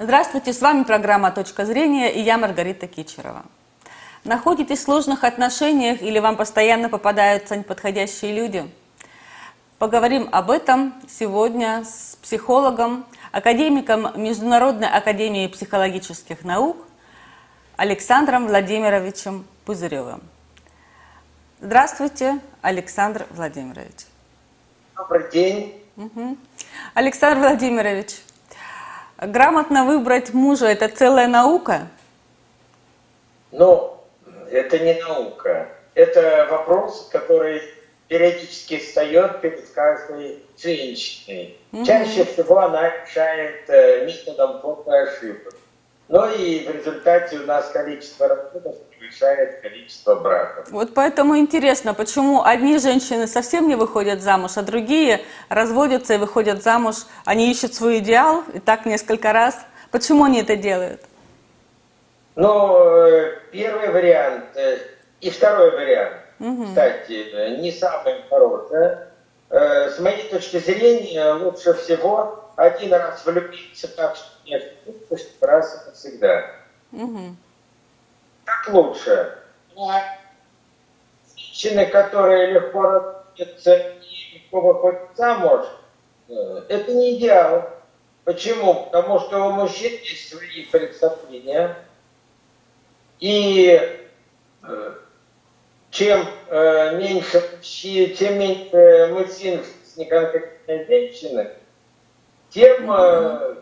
Здравствуйте, с вами программа «Точка зрения» и я Маргарита Кичерова. Находитесь в сложных отношениях или вам постоянно попадаются неподходящие люди? Поговорим об этом сегодня с психологом, академиком Международной академии психологических наук Александром Владимировичем Пузыревым. Здравствуйте, Александр Владимирович. Добрый день. Угу. Александр Владимирович, Грамотно выбрать мужа – это целая наука? Ну, это не наука. Это вопрос, который периодически встает перед каждой женщиной. Угу. Чаще всего она решает э, методом проб и ошибок. Но и в результате у нас количество разводов превышает количество браков. Вот поэтому интересно, почему одни женщины совсем не выходят замуж, а другие разводятся и выходят замуж, они ищут свой идеал, и так несколько раз. Почему они это делают? Ну, э, первый вариант э, и второй вариант, угу. кстати, не самый хороший. Э, с моей точки зрения, лучше всего один раз влюбиться так, что не пусть раз и навсегда. Угу. Так лучше. А женщины, которые легко разводятся и легко выходят замуж, это не идеал. Почему? Потому что у мужчин есть свои представления. И э, чем э, меньше тем меньше мужчин с неконкретной женщиной, тем э,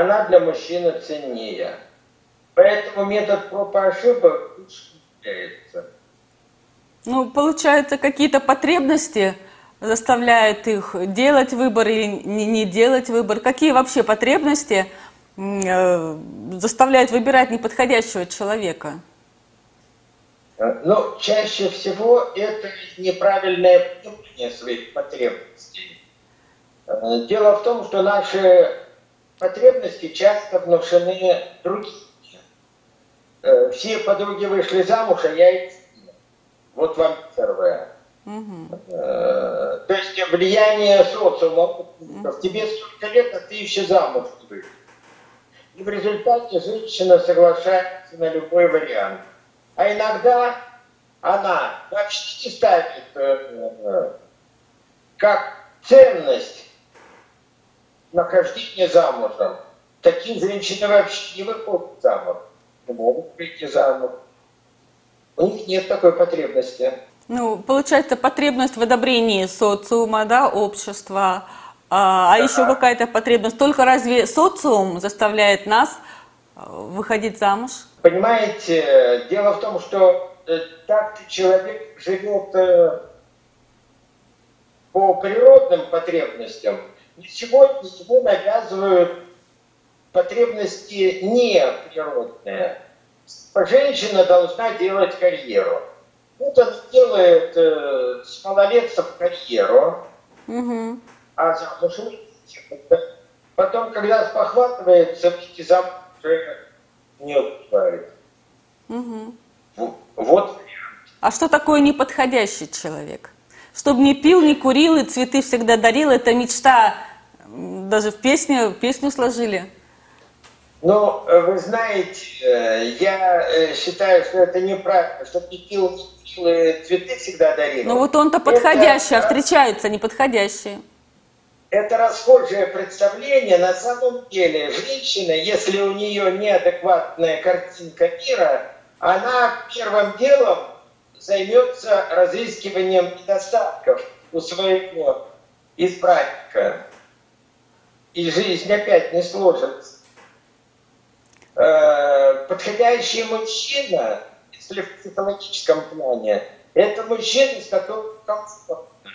она для мужчины ценнее. Поэтому метод проб и ошибок является. Ну, получается, какие-то потребности заставляют их делать выбор или не, не делать выбор. Какие вообще потребности э, заставляют выбирать неподходящего человека? Э, ну, чаще всего это неправильное понимание своих потребностей. Э, дело в том, что наши потребности часто внушены другими. Э, все подруги вышли замуж, а я их Вот вам первое. Угу. То есть влияние социума. Угу. Тебе столько лет, а ты еще замуж вышел. И в результате женщина соглашается на любой вариант. А иногда она вообще не ставит как ценность нахождение замужем. Такие женщины вообще не выходят замуж, не могут выйти замуж. У них нет такой потребности. Ну, получается, потребность в одобрении социума, да, общества, а, а еще какая-то потребность. Только разве социум заставляет нас э, выходить замуж? Понимаете, дело в том, что э, так человек живет э, по природным потребностям – сегодня ему навязывают потребности не природные. Женщина должна делать карьеру. Вот она делает э, с малолетцев карьеру, угу. а замуж Потом, когда спохватывается, выйти замуж уже не успевает. Угу. Вот. А что такое неподходящий человек? Чтобы не пил, не курил и цветы всегда дарил, это мечта даже в песне, песню сложили. Ну, вы знаете, э, я э, считаю, что это неправильно, что и цветы всегда дарил. Ну вот он-то подходящий, это, а встречаются неподходящие. Это расхожее представление. На самом деле, женщина, если у нее неадекватная картинка мира, она первым делом займется разыскиванием недостатков у своего избранника и жизнь опять не сложится. Э, подходящий мужчина, если в психологическом плане, это мужчина, с которым комфортно.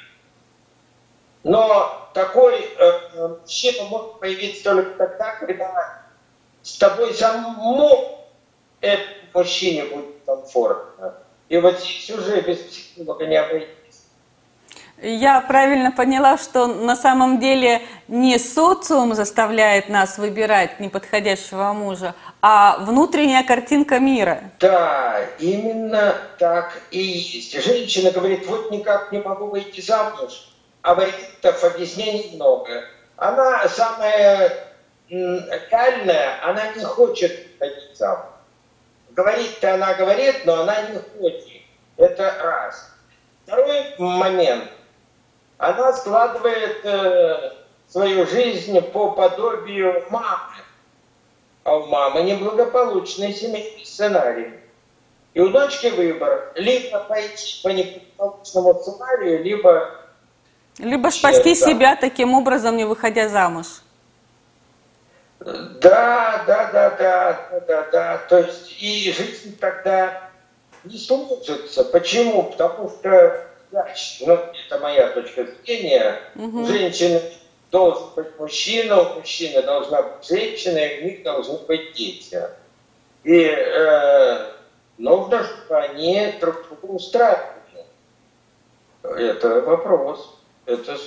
Но такой э, мужчина может появиться только тогда, когда с тобой самому этому мужчине будет комфортно. И вот здесь уже без психолога не обойтись. Я правильно поняла, что на самом деле не социум заставляет нас выбирать неподходящего мужа, а внутренняя картинка мира. Да, именно так и есть. Женщина говорит, вот никак не могу выйти замуж, а вариантов объяснений много. Она самая реальная, она не хочет ходить замуж. Говорить-то она говорит, но она не хочет. Это раз. Второй момент. Она складывает э, свою жизнь по подобию мамы. А у мамы неблагополучный семейный сценарий. И у дочки выбор. Либо пойти по неблагополучному сценарию, либо... Либо спасти себя таким образом, не выходя замуж. Да, да, да, да, да, да, да. То есть и жизнь тогда не сложится. Почему? Потому что, ну, это моя точка зрения, угу. женщина должен быть мужчина, у мужчины должна быть женщина, и у них должны быть дети. И э, нужно, чтобы они друг друга устраивали. Это вопрос. Это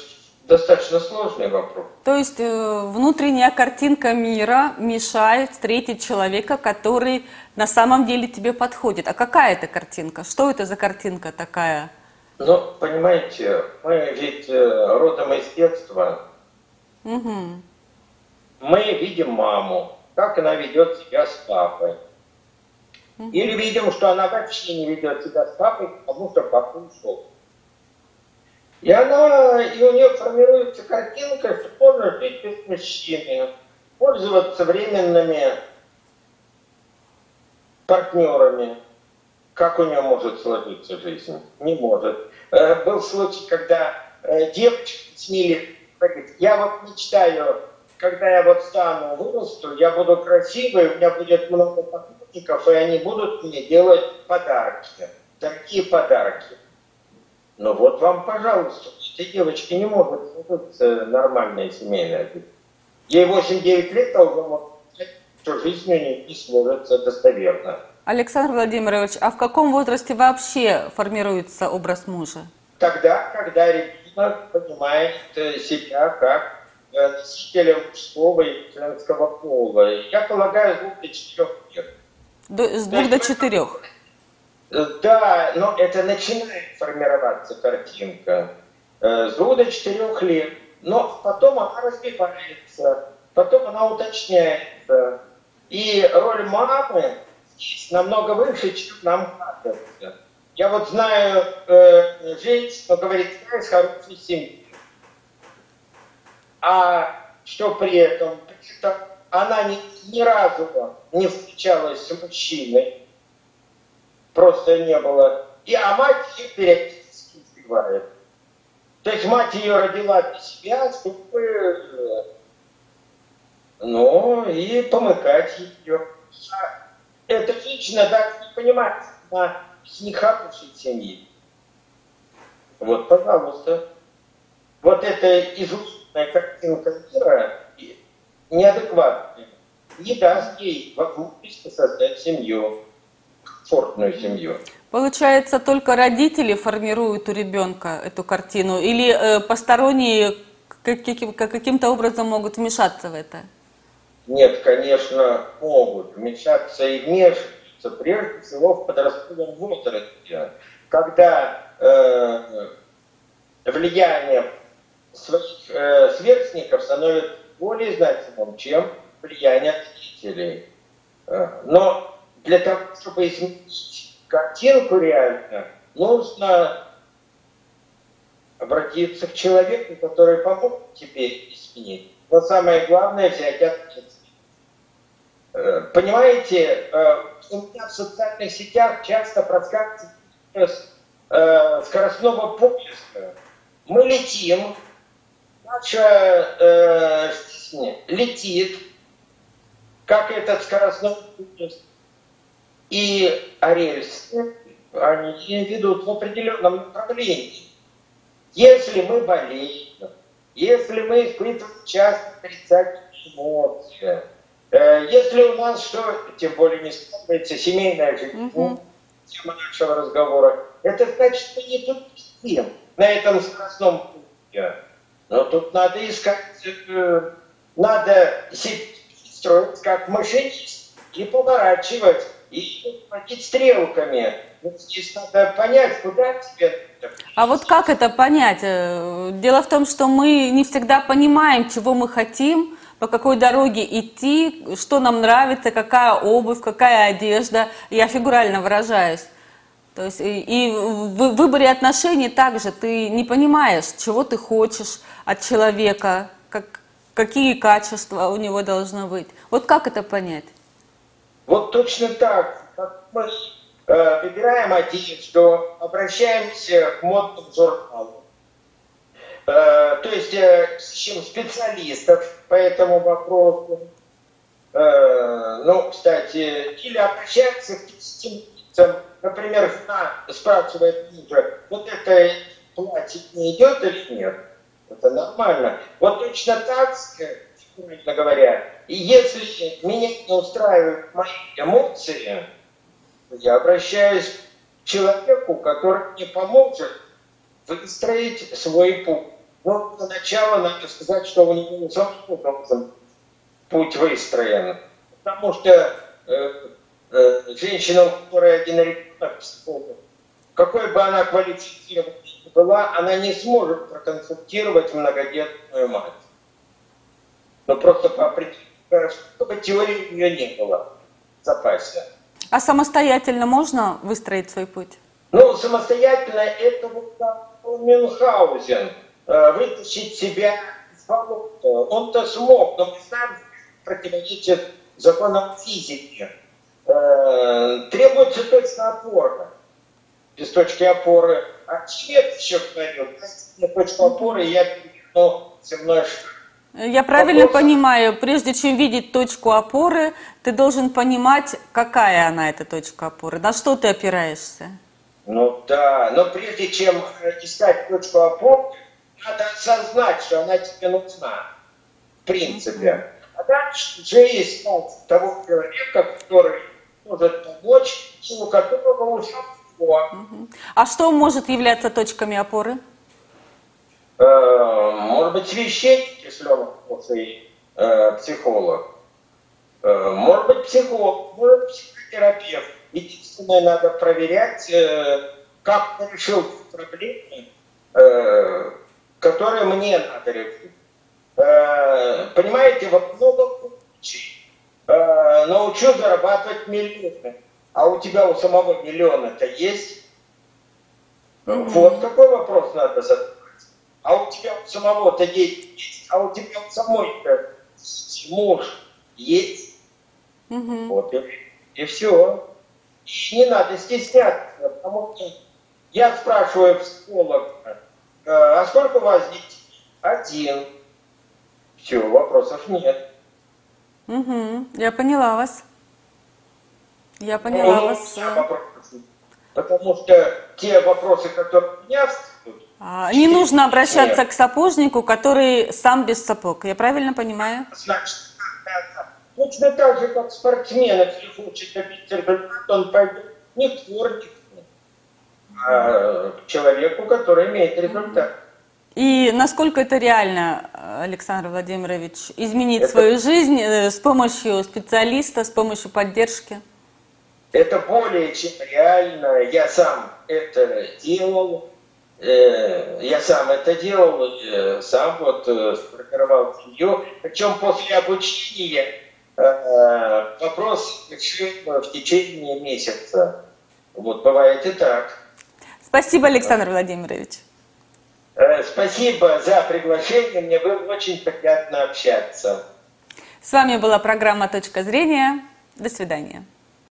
достаточно сложный вопрос. То есть э, внутренняя картинка мира мешает встретить человека, который на самом деле тебе подходит. А какая это картинка? Что это за картинка такая? Ну, понимаете, мы ведь э, родом из детства. Угу. Мы видим маму, как она ведет себя с папой. Угу. Или видим, что она вообще не ведет себя с папой, потому что папа ушел. И она, и у нее формируется картинка, что можно жить без мужчины, пользоваться временными партнерами. Как у нее может сложиться жизнь? Не может. Э, был случай, когда э, девочка снили, говорит, я вот мечтаю, когда я вот стану, вырасту, я буду красивой, у меня будет много поклонников, и они будут мне делать подарки. Такие подарки. Ну вот вам, пожалуйста, эти девочки не могут сложиться нормальная семейная жизнь. Ей 8-9 лет, а уже может что жизнь у нее не сложится достоверно. Александр Владимирович, а в каком возрасте вообще формируется образ мужа? Тогда, когда ребенок понимает э, себя как э, носителя мужского и женского пола. Я полагаю, с двух до четырех лет. До, с двух до четырех? Да, но это начинает формироваться картинка э, с двух до четырех лет. Но потом она развивается, потом она уточняется. И роль мамы намного выше, чем нам кажется. Я вот знаю э, женщину, говорит, я из хорошей семьи. А что при этом? При этом она ни, ни разу не встречалась с мужчиной просто не было. И, а мать ее периодически избивает. То есть мать ее родила для себя, чтобы э, ну, и помыкать ее. Это лично даже не понимает, она из нехорошей семьи. Вот, пожалуйста. Вот эта изученная картинка мира неадекватная не даст ей возможности создать семью комфортную семью. Получается, только родители формируют у ребенка эту картину, или э, посторонние каким, каким-то образом могут вмешаться в это? Нет, конечно, могут вмешаться и вмешиваться, прежде всего в подростковом возрасте, когда э, влияние своих э, сверстников становится более значимым, чем влияние родителей. Э, но для того, чтобы изменить картинку реально, нужно обратиться к человеку, который помог тебе изменить. Но самое главное взять ответственность. Э, понимаете, э, у меня в социальных сетях часто проскакивает э, скоростного поезда. Мы летим, наша жизнь летит, как этот скоростной поезд и рельсы, они ведут в определенном направлении. Если мы болеем, если мы испытываем часто отрицательные эмоции, э, если у нас что, тем более не складывается семейная жизнь, угу. тема нашего разговора, это значит, мы не тут сидим на этом скоростном пути. Но тут надо искать, э, надо строить как машинист и поворачивать и водить стрелками. Ну, здесь надо понять, куда тебе... А вот как это понять? Э, дело в том, что мы не всегда понимаем, чего мы хотим, по какой дороге идти, что нам нравится, какая обувь, какая одежда. Я фигурально выражаюсь. То есть и, и в выборе отношений также ты не понимаешь, чего ты хочешь от человека, как, какие качества у него должны быть. Вот как это понять? Вот точно так. Как мы э, выбираем одежду, обращаемся к модным журналам. Э, то есть э, ищем специалистов по этому вопросу. Э, ну, кстати, или обращаемся к тестирующим например, спрашивает мужа, вот это платье не идет или нет? Это нормально. Вот точно так, фигурально говоря, и если меня не устраивают мои эмоции, я обращаюсь к человеку, который мне поможет выстроить свой путь. Но для начала надо сказать, что у него самого должен путь выстроен. Потому что э, э, женщина, которая один ребенок какой бы она квалифицированной ни была, она не сможет проконсультировать многодетную мать. Но просто по определению, чтобы теории у нее не было в запасе. А самостоятельно можно выстроить свой путь? Ну, самостоятельно это вот Мюнхгаузен, э, вытащить себя из болота. Он-то смог, но мы знаем, противоречит законам физики. Э, требуется точка опоры. Без точки опоры. А Чет еще говорил, дайте точку опоры, я переверну земной шар. Я правильно Вопрос... понимаю, прежде чем видеть точку опоры, ты должен понимать, какая она, эта точка опоры, на что ты опираешься. Ну да, но прежде чем искать точку опоры, надо осознать, что она тебе нужна, в принципе. А дальше уже искать того человека, который может помочь, у которого уже все. А что может являться точками опоры? Э, может быть, священник, если он э, психолог. Э, может быть, психолог, может быть, психотерапевт. Единственное, надо проверять, как он решил проблемы, которые мне надо решить. Понимаете, вот много случаев э, научу зарабатывать миллионы. А у тебя у самого миллиона-то есть? Mm-hmm. Вот какой вопрос надо задать. А у тебя у самого-то есть, а у тебя у самой-то муж есть. Mm-hmm. Вот и, и все. И не надо стесняться, потому что я спрашиваю психолога, э, а сколько у вас детей? Один. Все, вопросов нет. Угу, я поняла вас. Я поняла ну, вас. Вопросы, потому что те вопросы, которые у меня встают, а, не нужно обращаться нет. к сапожнику, который сам без сапог. Я правильно понимаю? Значит, точно так же, как спортсмен, если хочет добиться результата, он пойдет не к дворнику, а к человеку, который имеет результат. И насколько это реально, Александр Владимирович, изменить это... свою жизнь э, с помощью специалиста, с помощью поддержки? Это более чем реально. Я сам это делал. Э, я сам это делал, э, сам вот сформировал семью. Причем после обучения вопрос решил в течение месяца. Вот бывает и так. Спасибо, Александр Владимирович. Э, спасибо за приглашение, мне было очень приятно общаться. С вами была программа «Точка зрения». До свидания.